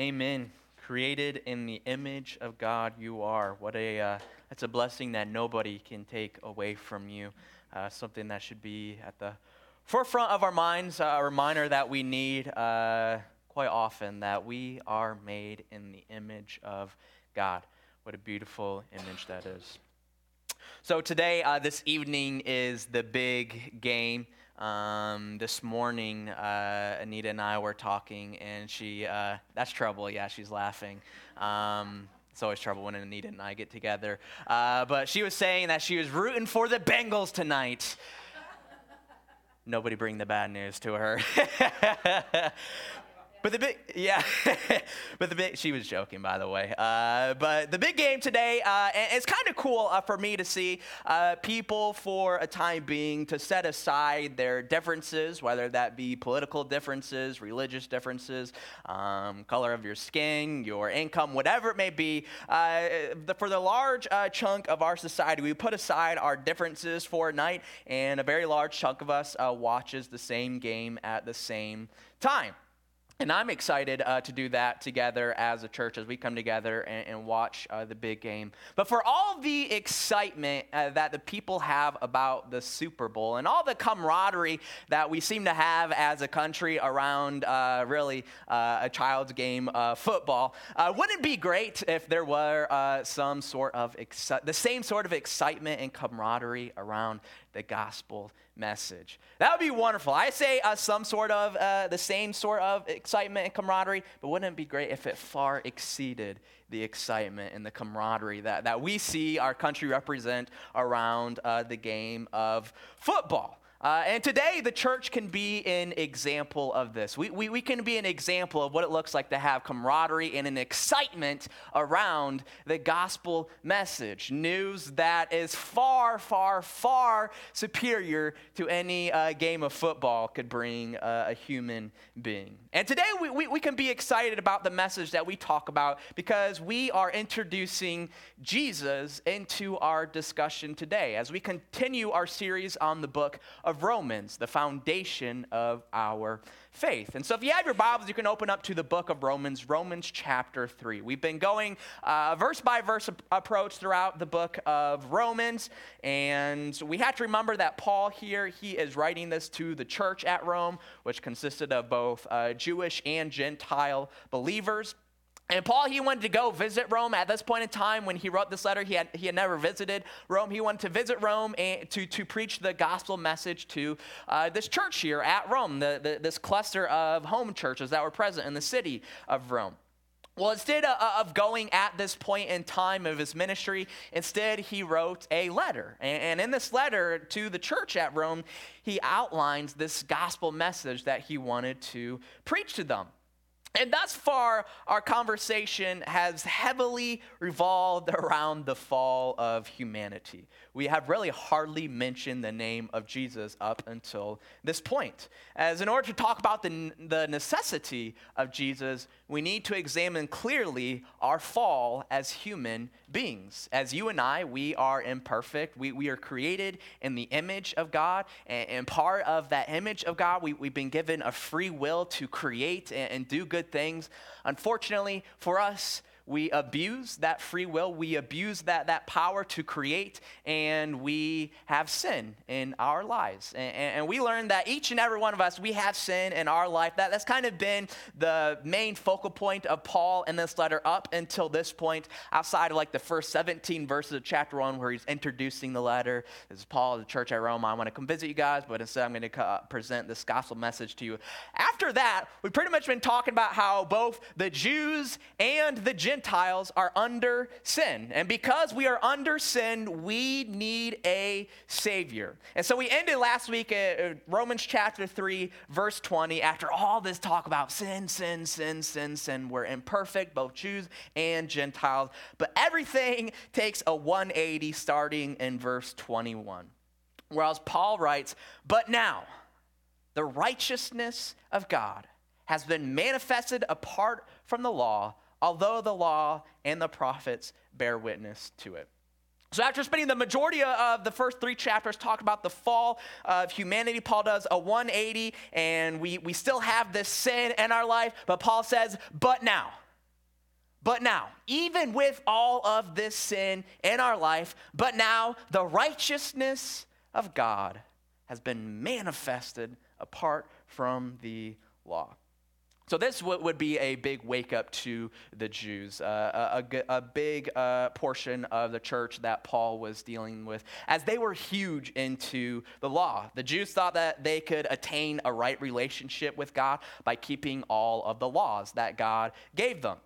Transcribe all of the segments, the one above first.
Amen. Created in the image of God, you are. What a uh, that's a blessing that nobody can take away from you. Uh, something that should be at the forefront of our minds. Uh, a reminder that we need uh, quite often that we are made in the image of God. What a beautiful image that is. So today, uh, this evening is the big game. Um, this morning, uh, Anita and I were talking, and she, uh, that's trouble. Yeah, she's laughing. Um, it's always trouble when Anita and I get together. Uh, but she was saying that she was rooting for the Bengals tonight. Nobody bring the bad news to her. But the big, yeah, but the big, she was joking, by the way. Uh, but the big game today, uh, and it's kind of cool uh, for me to see uh, people for a time being to set aside their differences, whether that be political differences, religious differences, um, color of your skin, your income, whatever it may be. Uh, the, for the large uh, chunk of our society, we put aside our differences for a night, and a very large chunk of us watches the same game at the same time. And I'm excited uh, to do that together as a church as we come together and, and watch uh, the big game. But for all the excitement uh, that the people have about the Super Bowl and all the camaraderie that we seem to have as a country around uh, really uh, a child's game of football, uh, wouldn't it be great if there were some sort of exci- the same sort of excitement and camaraderie around the gospel message. That would be wonderful. I say uh, some sort of, uh, the same sort of excitement and camaraderie, but wouldn't it be great if it far exceeded the excitement and the camaraderie that, that we see our country represent around uh, the game of football? Uh, and today, the church can be an example of this. We, we, we can be an example of what it looks like to have camaraderie and an excitement around the gospel message. News that is far, far, far superior to any uh, game of football could bring uh, a human being. And today, we, we, we can be excited about the message that we talk about because we are introducing Jesus into our discussion today as we continue our series on the book of Romans, the foundation of our faith. And so, if you have your Bibles, you can open up to the book of Romans, Romans chapter 3. We've been going uh, verse by verse approach throughout the book of Romans, and we have to remember that Paul here, he is writing this to the church at Rome, which consisted of both uh, Jewish and Gentile believers. And Paul, he wanted to go visit Rome at this point in time when he wrote this letter. He had, he had never visited Rome. He wanted to visit Rome and to, to preach the gospel message to uh, this church here at Rome, the, the, this cluster of home churches that were present in the city of Rome. Well, instead of going at this point in time of his ministry, instead he wrote a letter. And in this letter to the church at Rome, he outlines this gospel message that he wanted to preach to them. And thus far, our conversation has heavily revolved around the fall of humanity. We have really hardly mentioned the name of Jesus up until this point. As in order to talk about the, the necessity of Jesus, we need to examine clearly our fall as human beings. As you and I, we are imperfect. We, we are created in the image of God. And, and part of that image of God, we, we've been given a free will to create and, and do good things. Unfortunately, for us, we abuse that free will, we abuse that, that power to create, and we have sin in our lives. And, and, we learn that each and every one of us, we have sin in our life. That, that's kind of been the main focal point of Paul in this letter up until this point, outside of like the first 17 verses of chapter 1, where he's introducing the letter. This is Paul, the church at Rome. I want to come visit you guys, but instead I'm going to uh, present this gospel message to you. After that, we've pretty much been talking about how both the Jews and the Gentiles Gentiles are under sin. And because we are under sin, we need a Savior. And so we ended last week at uh, Romans chapter 3, verse 20. After all this talk about sin, sin, sin, sin, sin, we're imperfect, both Jews and Gentiles. But everything takes a 180 starting in verse 21. Whereas Paul writes, But now, the righteousness of God has been manifested apart from the law although the law and the prophets bear witness to it. So, after spending the majority of the first three chapters talking about the fall of humanity, Paul does a 180, and we, we still have this sin in our life, but Paul says, but now. But now, even with all of this sin in our life, but now the righteousness of God has been manifested apart from the law. So, this would be a big wake up to the Jews, uh, a, a, big uh, portion of the church that Paul was dealing with, as they were huge into the law. The Jews thought that they could attain a right relationship with God by keeping all of the laws that God gave them.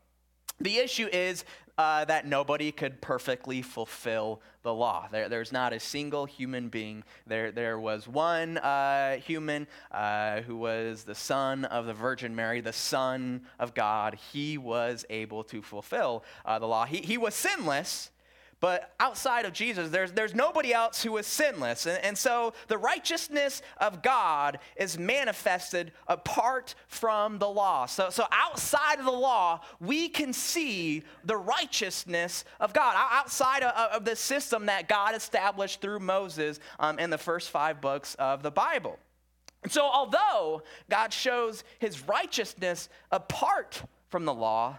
The issue is uh, that nobody could perfectly fulfill the law. There, there's not a single human being. There, there was one uh, human uh, who was the son of the Virgin Mary, the Son of God. He was able to fulfill uh, the law. He, he was sinless, but outside of Jesus, there's, there's nobody else who is sinless. And, and so the righteousness of God is manifested apart from the law. So, so outside of the law, we can see the righteousness of God. Outside of, of the system that God established through Moses um, in the first five books of the Bible. And so, although God shows his righteousness apart from the law,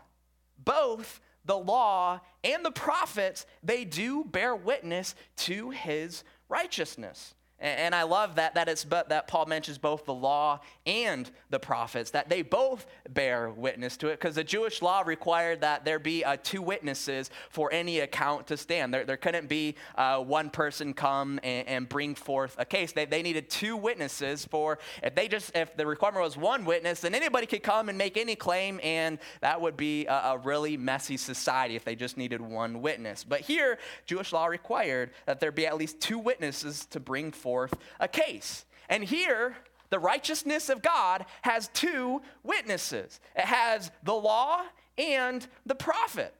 both the law and the prophets, they do bear witness to his righteousness. And I love that, that, it's, but that Paul mentions both the law and the prophets, that they both bear witness to it, because the Jewish law required that there be uh, two witnesses for any account to stand. There, there couldn't be uh, one person come and, and, bring forth a case. They, they needed two witnesses for, if they just, if the requirement was one witness, then anybody could come and make any claim, and that would be a, a really messy society if they just needed one witness. But here, Jewish law required that there be at least two witnesses to bring forth forth a case. And here, the righteousness of God has two witnesses it has the law and the prophets.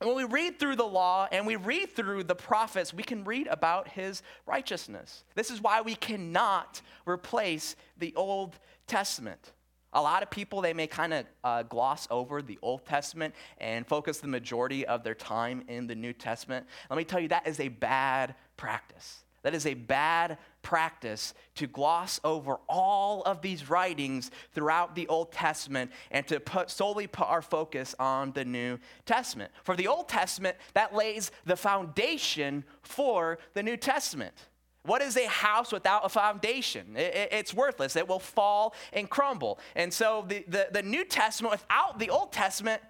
And when we read through the law and we read through the prophets, we can read about his righteousness. This is why we cannot replace the Old Testament. A lot of people, they may kind of uh, gloss over the Old Testament and focus the majority of their time in the New Testament. Let me tell you, that is a bad practice. That is a bad practice to gloss over all of these writings throughout the Old Testament and to put, solely put our focus on the New Testament. For the Old Testament, that lays the foundation for the New Testament. What is a house without a foundation? It, it, it's worthless. It will fall and crumble. And so the, the, the New Testament without the Old Testament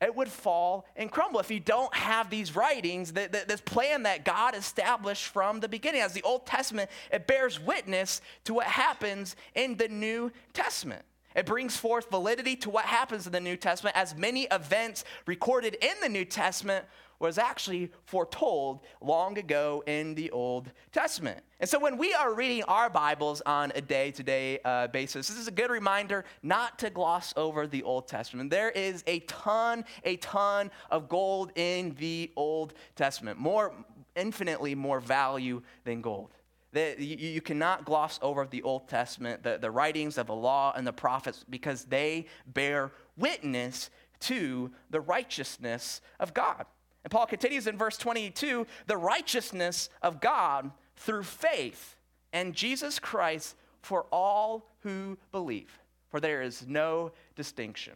it would fall and crumble if you don't have these writings, this plan that God established from the beginning. As the Old Testament, it bears witness to what happens in the New Testament. It brings forth validity to what happens in the New Testament, as many events recorded in the New Testament was actually foretold long ago in the Old Testament. And so when we are reading our Bibles on a day to day basis, this is a good reminder not to gloss over the Old Testament. There is a ton, a ton of gold in the Old Testament, more, infinitely more value than gold. you, you, cannot gloss over the Old Testament, the, the writings of the law and the prophets, because they bear witness to the righteousness of God. And Paul continues in verse 22 the righteousness of God through faith and Jesus Christ for all who believe, for there is no distinction.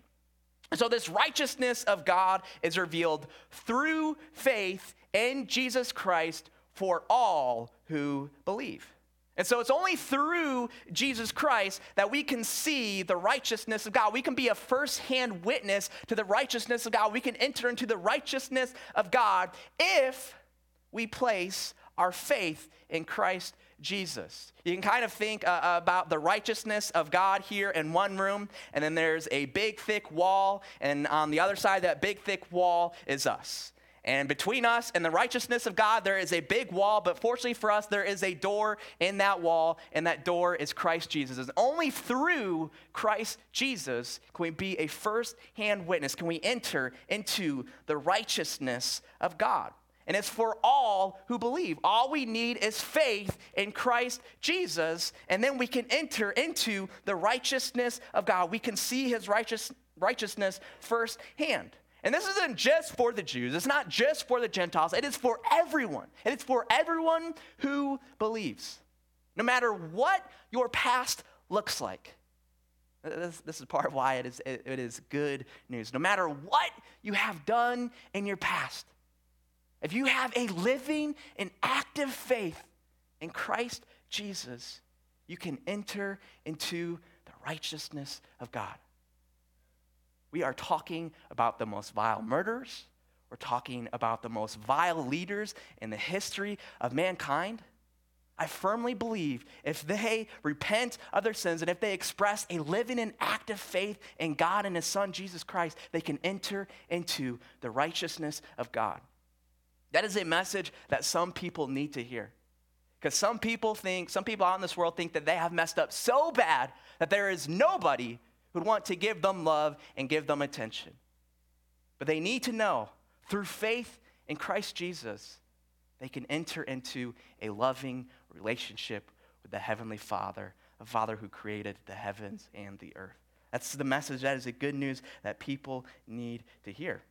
So, this righteousness of God is revealed through faith in Jesus Christ for all who believe. And so it's only through Jesus Christ that we can see the righteousness of God. We can be a firsthand witness to the righteousness of God. We can enter into the righteousness of God if we place our faith in Christ Jesus. You can kind of think uh, about the righteousness of God here in one room, and then there's a big, thick wall, and on the other side that big, thick wall is us. And between us and the righteousness of God, there is a big wall, but fortunately for us, there is a door in that wall, and that door is Christ Jesus. And only through Christ Jesus can we be a first hand witness, can we enter into the righteousness of God. And it's for all who believe. All we need is faith in Christ Jesus, and then we can enter into the righteousness of God. We can see his righteous, righteousness firsthand. And this isn't just for the Jews, it's not just for the Gentiles, it is for everyone. And It is for everyone who believes. No matter what your past looks like, This, this is part of why it is, it, it is good news. No matter what you have done in your past, if you have a living and active faith in Christ Jesus, you can enter into the righteousness of God. We are talking about the most vile murderers. We're talking about the most vile leaders in the history of mankind. I firmly believe if they repent of their sins and if they express a living and active faith in God and His Son, Jesus Christ, they can enter into the righteousness of God. That is a message that some people need to hear. Because some people think, some people out in this world think that they have messed up so bad that there is nobody who'd want to give them love and give them attention. But they need to know through faith in Christ Jesus, they can enter into a loving relationship with the Heavenly Father, a Father who created the heavens and the earth. That's the message. That is the good news that people need to hear.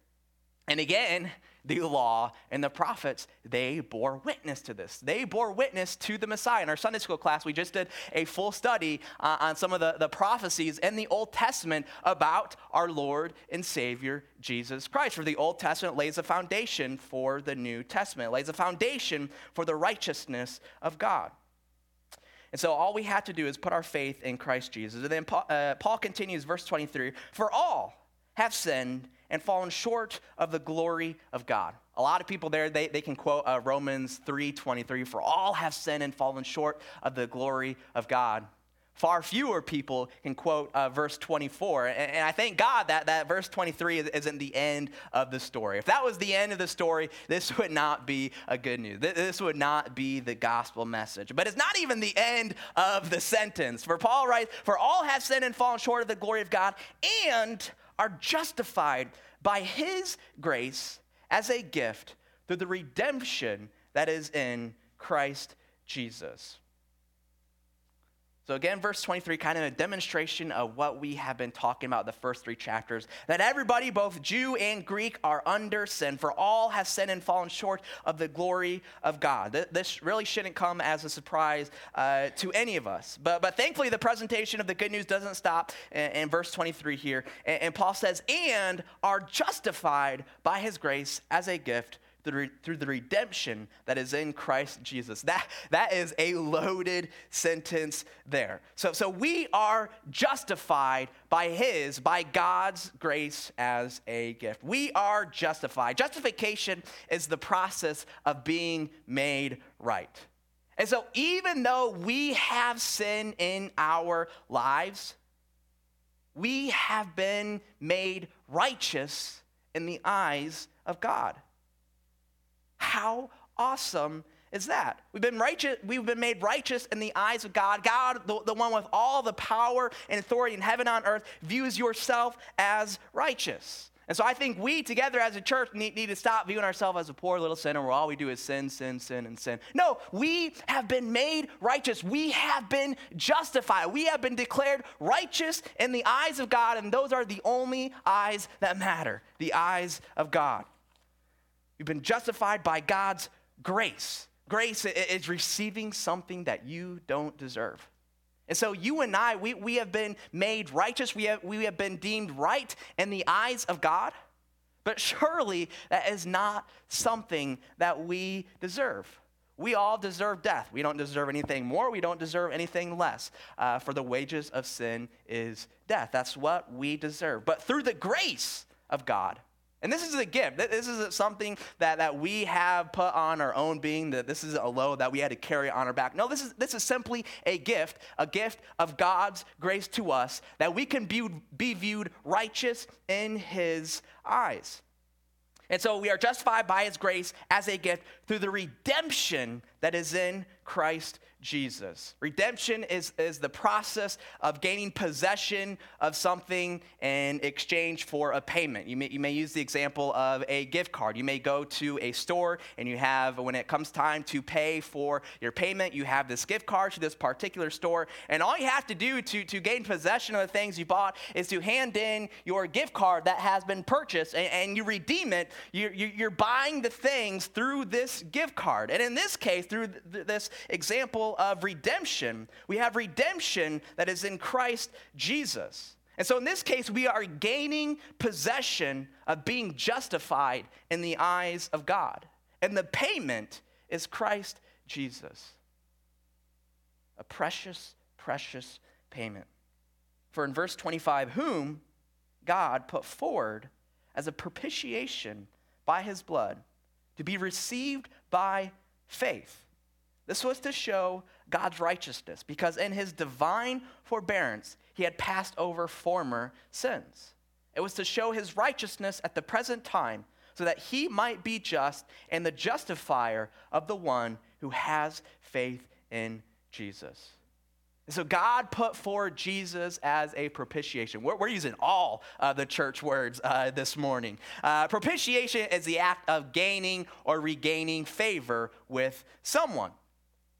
And again, the law and the prophets, they bore witness to this. They bore witness to the Messiah. In our Sunday school class, we just did a full study uh, on some of the, the prophecies in the Old Testament about our Lord and Savior, Jesus Christ. For the Old Testament lays a foundation for the New Testament, it lays a foundation for the righteousness of God. And so all we have to do is put our faith in Christ Jesus. And then Paul, uh, Paul continues, verse 23 For all have sinned and fallen short of the glory of God. A lot of people there, they, they can quote uh, Romans 3.23, for all have sinned and fallen short of the glory of God. Far fewer people can quote uh, verse 24. And, and, I thank God that, that verse 23 is, isn't the end of the story. If that was the end of the story, this would not be a good news. This would not be the gospel message. But it's not even the end of the sentence. For Paul writes, For all have sinned and fallen short of the glory of God, and are justified by his grace as a gift through the redemption that is in Christ Jesus. So, again, verse 23, kind of a demonstration of what we have been talking about the first three chapters that everybody, both Jew and Greek, are under sin, for all have sinned and fallen short of the glory of God. This really shouldn't come as a surprise uh, to any of us. But, but thankfully, the presentation of the good news doesn't stop in, in verse 23 here. And, and Paul says, and are justified by his grace as a gift through the redemption that is in Christ Jesus. That, that is a loaded sentence there. So, so we are justified by His, by God's grace as a gift. We are justified. Justification is the process of being made right. And so, even though we have sin in our lives, we have been made righteous in the eyes of God. How awesome is that? We've been righteous, we've been made righteous in the eyes of God. God, the, the one with all the power and authority in heaven on earth, views yourself as righteous. And so I think we together as a church need, need, to stop viewing ourselves as a poor little sinner where all we do is sin, sin, sin, and sin. No, we have been made righteous. We have been justified. We have been declared righteous in the eyes of God, and those are the only eyes that matter the eyes of God. You've been justified by God's grace. Grace is receiving something that you don't deserve. And so you and I, we, we have been made righteous. We have, we have been deemed right in the eyes of God. But surely that is not something that we deserve. We all deserve death. We don't deserve anything more. We don't deserve anything less. Uh, for the wages of sin is death. That's what we deserve. But through the grace of God, and this is a gift. This is something that, that we have put on our own being, that this is a load that we had to carry on our back. No, this is, this is simply a gift, a gift of God's grace to us that we can be, be viewed righteous in His eyes. And so we are justified by His grace as a gift through the redemption that is in Christ Jesus. Redemption is, is the process of gaining possession of something in exchange for a payment. You may, you may use the example of a gift card. You may go to a store and you have, when it comes time to pay for your payment, you have this gift card to this particular store. And all you have to do to, to gain possession of the things you bought is to hand in your gift card that has been purchased and, and you redeem it. You're, you're buying the things through this gift card. And in this case, through th- this example of redemption. We have redemption that is in Christ Jesus. And so in this case, we are gaining possession of being justified in the eyes of God. And the payment is Christ Jesus. A precious, precious payment. For in verse 25, whom God put forward as a propitiation by his blood to be received by faith. This was to show God's righteousness because in his divine forbearance, he had passed over former sins. It was to show his righteousness at the present time so that he might be just and the justifier of the one who has faith in Jesus. So God put forward Jesus as a propitiation. We're, we're using all uh, the church words uh, this morning. Uh, propitiation is the act of gaining or regaining favor with someone.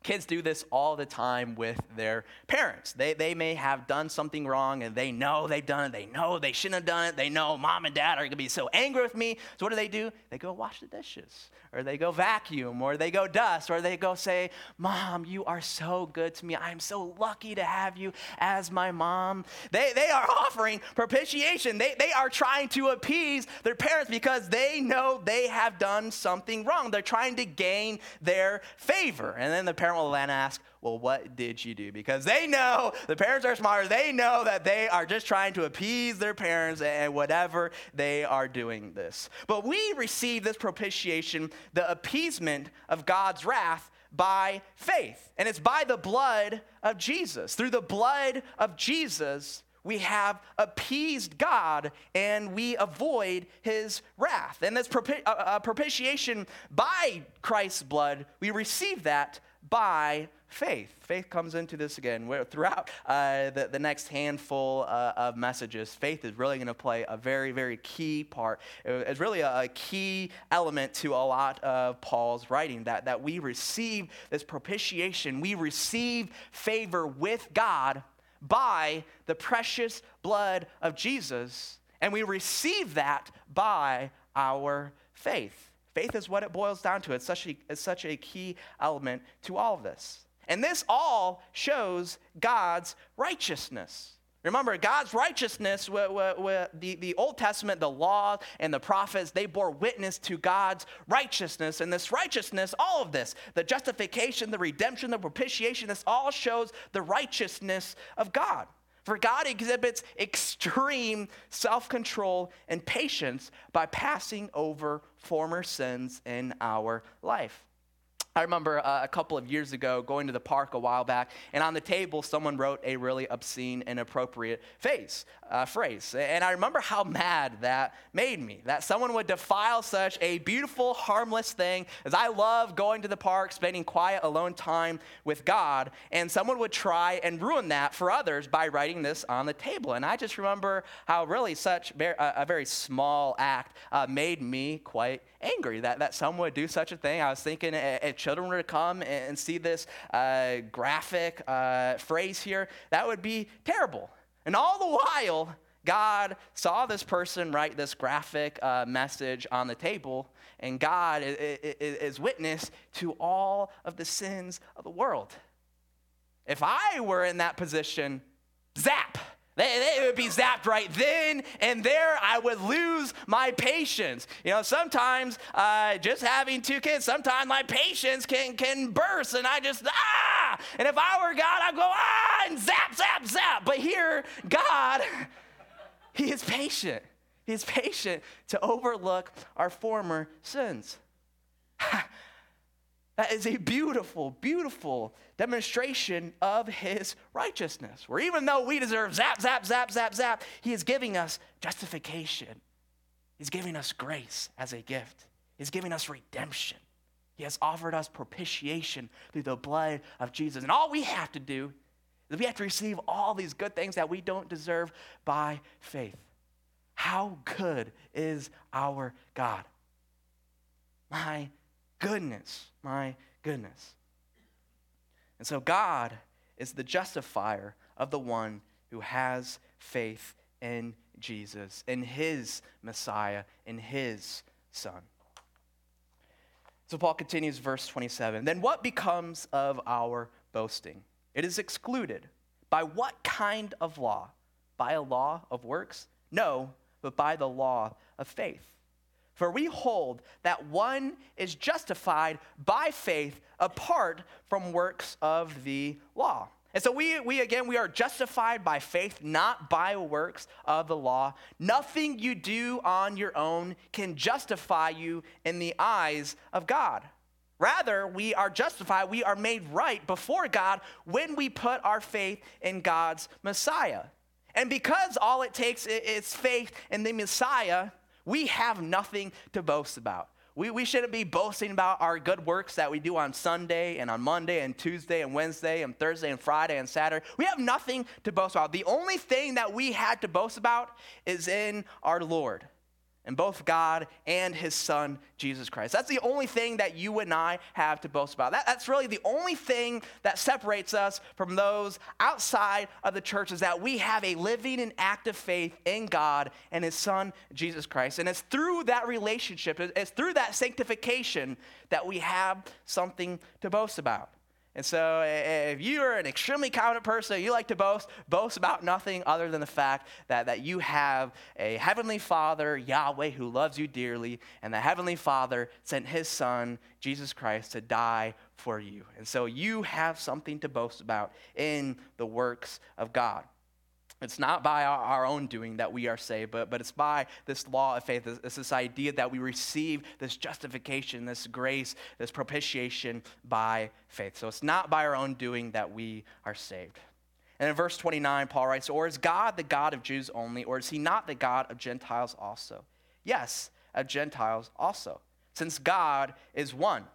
Kids do this all the time with their parents. They, they may have done something wrong and they know they've done it. They know they shouldn't have done it. They know mom and dad are going to be so angry with me. So, what do they do? They go wash the dishes, or they go vacuum, or they go dust, or they go say, Mom, you are so good to me. I'm so lucky to have you as my mom. They, they are offering propitiation. They, they are trying to appease their parents because they know they have done something wrong. They're trying to gain their favor. And then the parent parent will then ask, Well, what did you do? Because they know, the parents are smarter, they know that they are just trying to appease their parents and whatever they are doing this. But we receive this propitiation, the appeasement of God's wrath by faith. And it's by the blood of Jesus. Through the blood of Jesus, we have appeased God and we avoid his wrath. And this uh, uh, propitiation by Christ's blood, we receive that by faith. Faith comes into this again. Where throughout uh, the, the next handful uh, of messages, faith is really going to play a very, very key part. It's really a, a, key element to a lot of Paul's writing that, that we receive this propitiation, we receive favor with God by the precious blood of Jesus, and we receive that by our faith. Faith is what it boils down to. It's such a, it's such a key element to all of this. And this all shows God's righteousness. Remember, God's righteousness, the, the Old Testament, the law, and the prophets, they bore witness to God's righteousness. And this righteousness, all of this, the justification, the redemption, the propitiation, this all shows the righteousness of God. For God exhibits extreme self control and patience by passing over former sins in our life. I remember uh, a couple of years ago going to the park a while back, and on the table, someone wrote a really obscene, and inappropriate face, uh, phrase. And I remember how mad that made me that someone would defile such a beautiful, harmless thing as I love going to the park, spending quiet, alone time with God, and someone would try and ruin that for others by writing this on the table. And I just remember how really such a very small act uh, made me quite angry that, that someone would do such a thing. I was thinking if children were to come and see this uh, graphic uh, phrase here, that would be terrible. And all the while, God saw this person write this graphic uh, message on the table, and God is witness to all of the sins of the world. If I were in that position, zap, they, they would be zapped right then and there. I would lose my patience. You know, sometimes uh, just having two kids, sometimes my patience can, can burst and I just, ah! And if I were God, I'd go, ah, and zap, zap, zap. But here, God, He is patient. He is patient to overlook our former sins. That is a beautiful, beautiful demonstration of his righteousness. Where even though we deserve zap, zap, zap, zap, zap, he is giving us justification. He's giving us grace as a gift. He's giving us redemption. He has offered us propitiation through the blood of Jesus. And all we have to do is we have to receive all these good things that we don't deserve by faith. How good is our God? My goodness, my goodness. And so God is the justifier of the one who has faith in Jesus, in his Messiah, in his Son. So Paul continues, verse 27. Then what becomes of our boasting? It is excluded. By what kind of law? By a law of works? No, but by the law of faith. For we hold that one is justified by faith apart from works of the law. And so we, we again, we are justified by faith, not by works of the law. Nothing you do on your own can justify you in the eyes of God. Rather, we are justified, we are made right before God when we put our faith in God's Messiah. And because all it takes is faith in the Messiah, we have nothing to boast about. We, we shouldn't be boasting about our good works that we do on Sunday and on Monday and Tuesday and Wednesday and Thursday and Friday and Saturday. We have nothing to boast about. The only thing that we had to boast about is in our Lord and both God and his son, Jesus Christ. That's the only thing that you and I have to boast about. That, that's really the only thing that separates us from those outside of the church is that we have a living and active faith in God and his son, Jesus Christ. And it's through that relationship, it's through that sanctification that we have something to boast about. And so, if you're an extremely confident person, you like to boast, boast about nothing other than the fact that, that you have a heavenly Father, Yahweh, who loves you dearly, and the heavenly Father sent his Son, Jesus Christ, to die for you. And so, you have something to boast about in the works of God. It's not by our, our, own doing that we are saved, but, but it's by this law of faith. It's this idea that we receive this justification, this grace, this propitiation by faith. So it's not by our own doing that we are saved. And in verse 29, Paul writes, Or is God the God of Jews only, or is he not the God of Gentiles also? Yes, of Gentiles also, since God is one.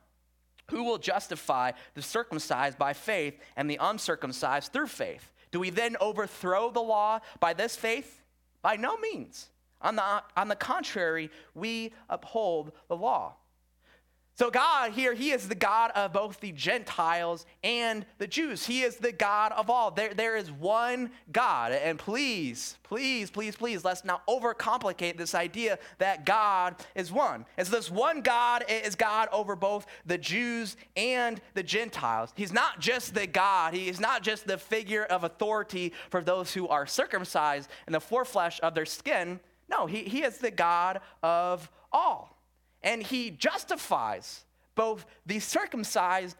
Who will justify the circumcised by faith and the uncircumcised through faith? Do we then overthrow the law by this faith? By no means. On the, on the contrary, we uphold the law. So, God here, He is the God of both the Gentiles and the Jews. He is the God of all. There, there is one God. And please, please, please, please, let's not overcomplicate this idea that God is one. As this one God is God over both the Jews and the Gentiles. He's not just the God, He is not just the figure of authority for those who are circumcised in the foreflesh of their skin. No, He, he is the God of all and he justifies both the circumcised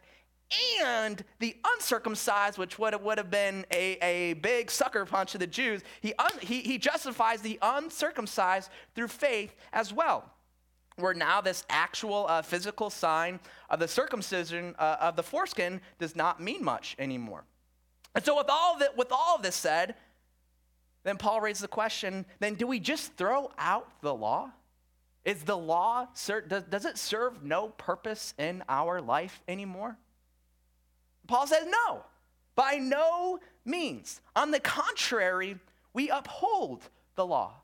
and the uncircumcised, which would have, would have been a, a big sucker punch to the Jews. He, un, he, he justifies the uncircumcised through faith as well. Where now this actual uh, physical sign of the circumcision uh, of the foreskin does not mean much anymore. And so, with all, that, with all of this said, then Paul raises the question then do we just throw out the law? Is the law, does it serve no purpose in our life anymore? Paul says no, by no means. On the contrary, we uphold the law.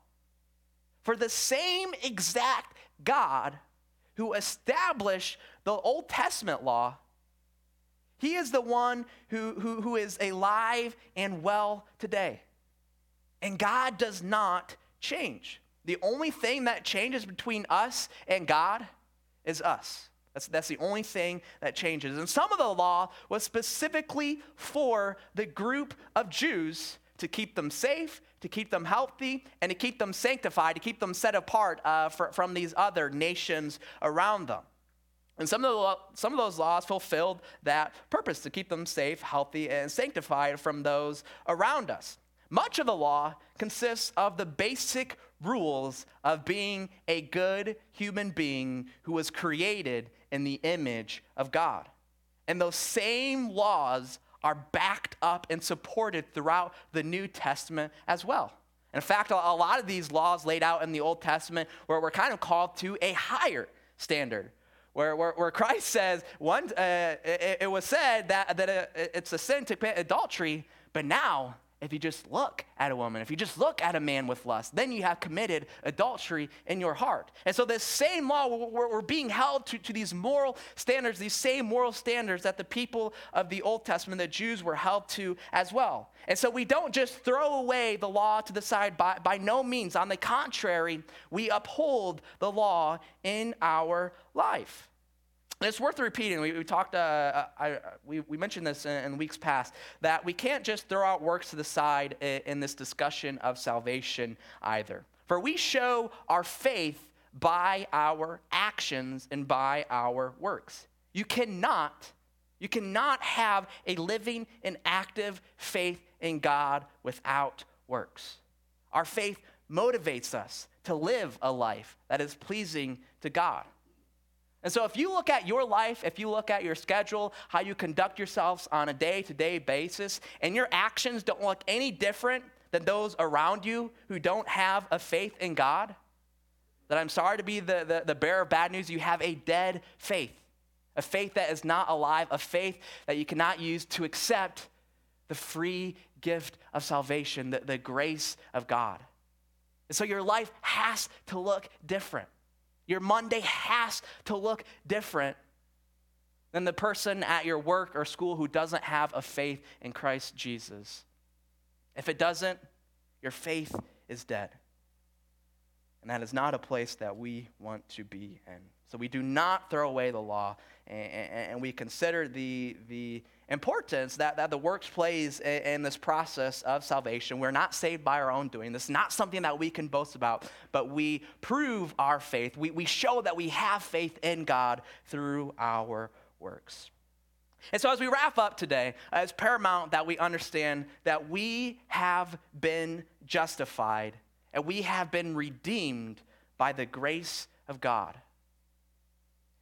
For the same exact God who established the Old Testament law, he is the one who, who, who is alive and well today. And God does not change. The only thing that changes between us and God is us. That's, that's the only thing that changes. And some of the law was specifically for the group of Jews to keep them safe, to keep them healthy, and to keep them sanctified, to keep them set apart uh, for, from these other nations around them. And some of, the, some of those laws fulfilled that purpose to keep them safe, healthy, and sanctified from those around us. Much of the law consists of the basic rules of being a good human being who was created in the image of God. And those same laws are backed up and supported throughout the New Testament as well. In fact, a lot of these laws laid out in the Old Testament were, were kind of called to a higher standard. Where, where, where Christ says, one, uh, it, it, was said that, that uh, it's a sin to commit adultery, but now if you just look at a woman, if you just look at a man with lust, then you have committed adultery in your heart. And so, this same law, we're, we're being held to, to these moral standards, these same moral standards that the people of the Old Testament, the Jews, were held to as well. And so, we don't just throw away the law to the side by, by no means. On the contrary, we uphold the law in our life. It's worth repeating. We, we talked, uh, I, we, we mentioned this in, in, weeks past, that we can't just throw out works to the side in, in this discussion of salvation either. For we show our faith by our actions and by our works. You cannot, you cannot have a living and active faith in God without works. Our faith motivates us to live a life that is pleasing to God. And so, if you look at your life, if you look at your schedule, how you conduct yourselves on a day to day basis, and your actions don't look any different than those around you who don't have a faith in God, then I'm sorry to be the, the, the bearer of bad news. You have a dead faith, a faith that is not alive, a faith that you cannot use to accept the free gift of salvation, the, the grace of God. And so, your life has to look different. Your Monday has to look different than the person at your work or school who doesn't have a faith in Christ Jesus. If it doesn't, your faith is dead. And that is not a place that we want to be in. So we do not throw away the law, and, and we consider the, the importance that, that the works plays in, in, this process of salvation. We're not saved by our own doing. This is not something that we can boast about, but we prove our faith. We, we show that we have faith in God through our works. And so, as we wrap up today, uh, it's paramount that we understand that we have been justified and we have been redeemed by the grace of God.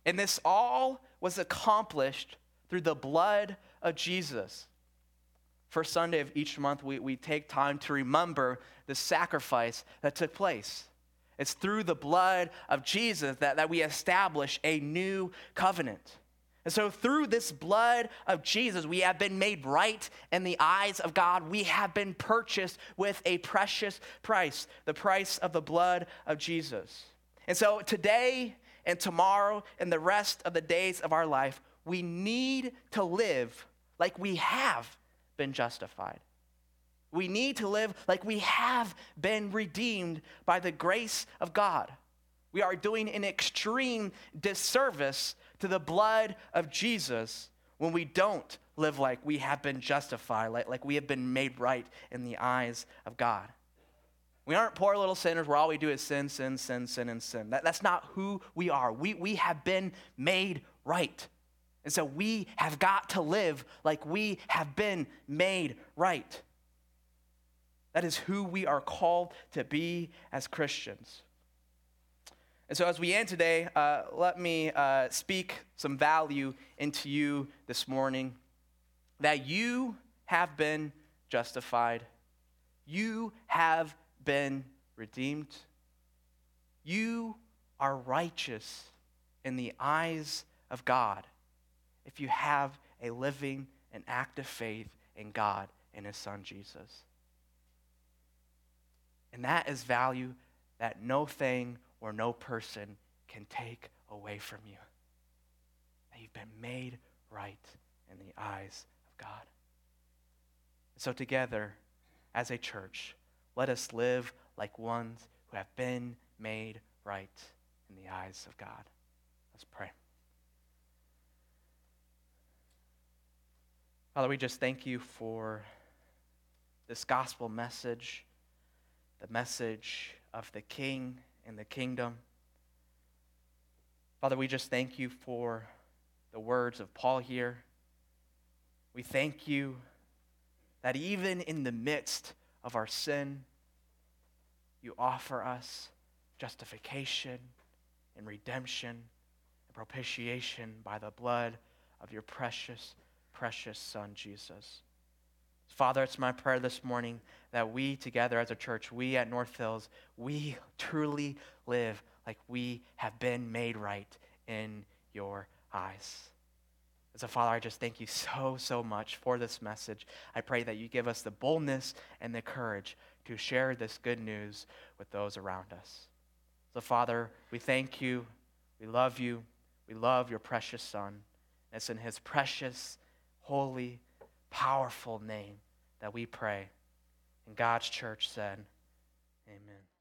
And this all was accomplished through the blood of Jesus. First Sunday of each month, we, we take time to remember the sacrifice that took place. It's through the blood of Jesus that, that we establish a new covenant. And so, through this blood of Jesus, we have been made right in the eyes of God. We have been purchased with a precious price, the price of the blood of Jesus. And so, today and tomorrow and the rest of the days of our life, we need to live like we have been justified. We need to live like we have been redeemed by the grace of God. We are doing an extreme disservice to the blood of Jesus when we don't live like we have been justified, like, like we have been made right in the eyes of God. We aren't poor little sinners where all we do is sin, sin, sin, sin, and sin. That, that's not who we are. We, we have been made right. And so we have got to live like we have been made right. That is who we are called to be as Christians. And so, as we end today, uh, let me uh, speak some value into you this morning. That you have been justified, you have been redeemed, you are righteous in the eyes of God if you have a living and active faith in God and His Son Jesus. And that is value that no thing or no person can take away from you. That you've been made right in the eyes of God. So, together, as a church, let us live like ones who have been made right in the eyes of God. Let's pray. Father, we just thank you for this gospel message, the message of the King and the kingdom. Father, we just thank you for the words of Paul here. We thank you that even in the midst of our sin, you offer us justification and redemption and propitiation by the blood of your precious precious Son, Jesus. Father, it's my prayer this morning that we together as a church, we at North Hills, we truly live like we have been made right in your eyes. And So, Father, I just thank you so, so much for this message. I pray that you give us the boldness and the courage to share this good news with those around us. So, Father, we thank you. We love you. We love your precious Son. It's in his precious holy, powerful name that we pray. And God's church said, Amen.